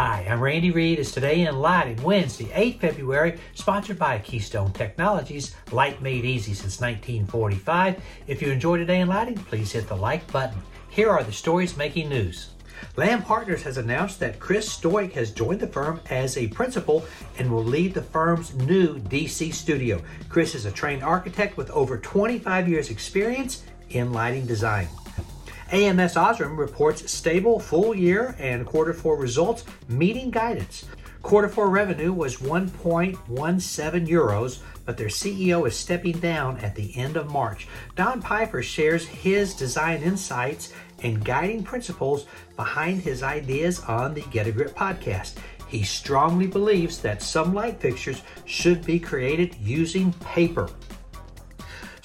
Hi, I'm Randy Reid. It's Today in Lighting, Wednesday, 8 February, sponsored by Keystone Technologies, light made easy since 1945. If you enjoy Today in Lighting, please hit the like button. Here are the stories making news. Lam Partners has announced that Chris Stoic has joined the firm as a principal and will lead the firm's new DC studio. Chris is a trained architect with over 25 years experience in lighting design. AMS Osram reports stable full year and quarter four results meeting guidance. Quarter four revenue was 1.17 euros, but their CEO is stepping down at the end of March. Don Piper shares his design insights and guiding principles behind his ideas on the Get a Grip podcast. He strongly believes that some light fixtures should be created using paper.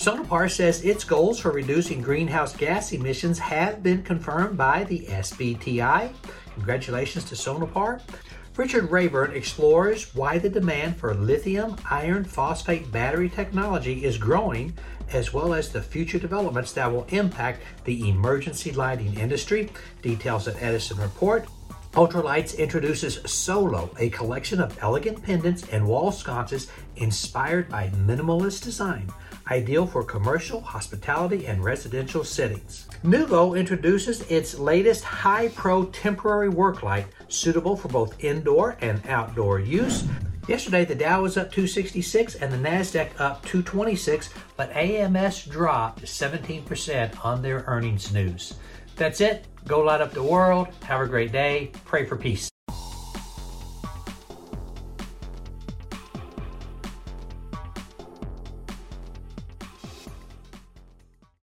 Sonepar says its goals for reducing greenhouse gas emissions have been confirmed by the SBTI. Congratulations to Sonepar. Richard Rayburn explores why the demand for lithium iron phosphate battery technology is growing, as well as the future developments that will impact the emergency lighting industry. Details at Edison Report. Ultralights introduces Solo, a collection of elegant pendants and wall sconces inspired by minimalist design, ideal for commercial, hospitality, and residential settings. Nuvo introduces its latest high pro temporary work light, suitable for both indoor and outdoor use. Yesterday, the Dow was up 266 and the NASDAQ up 226, but AMS dropped 17% on their earnings news. That's it. Go light up the world. Have a great day. Pray for peace.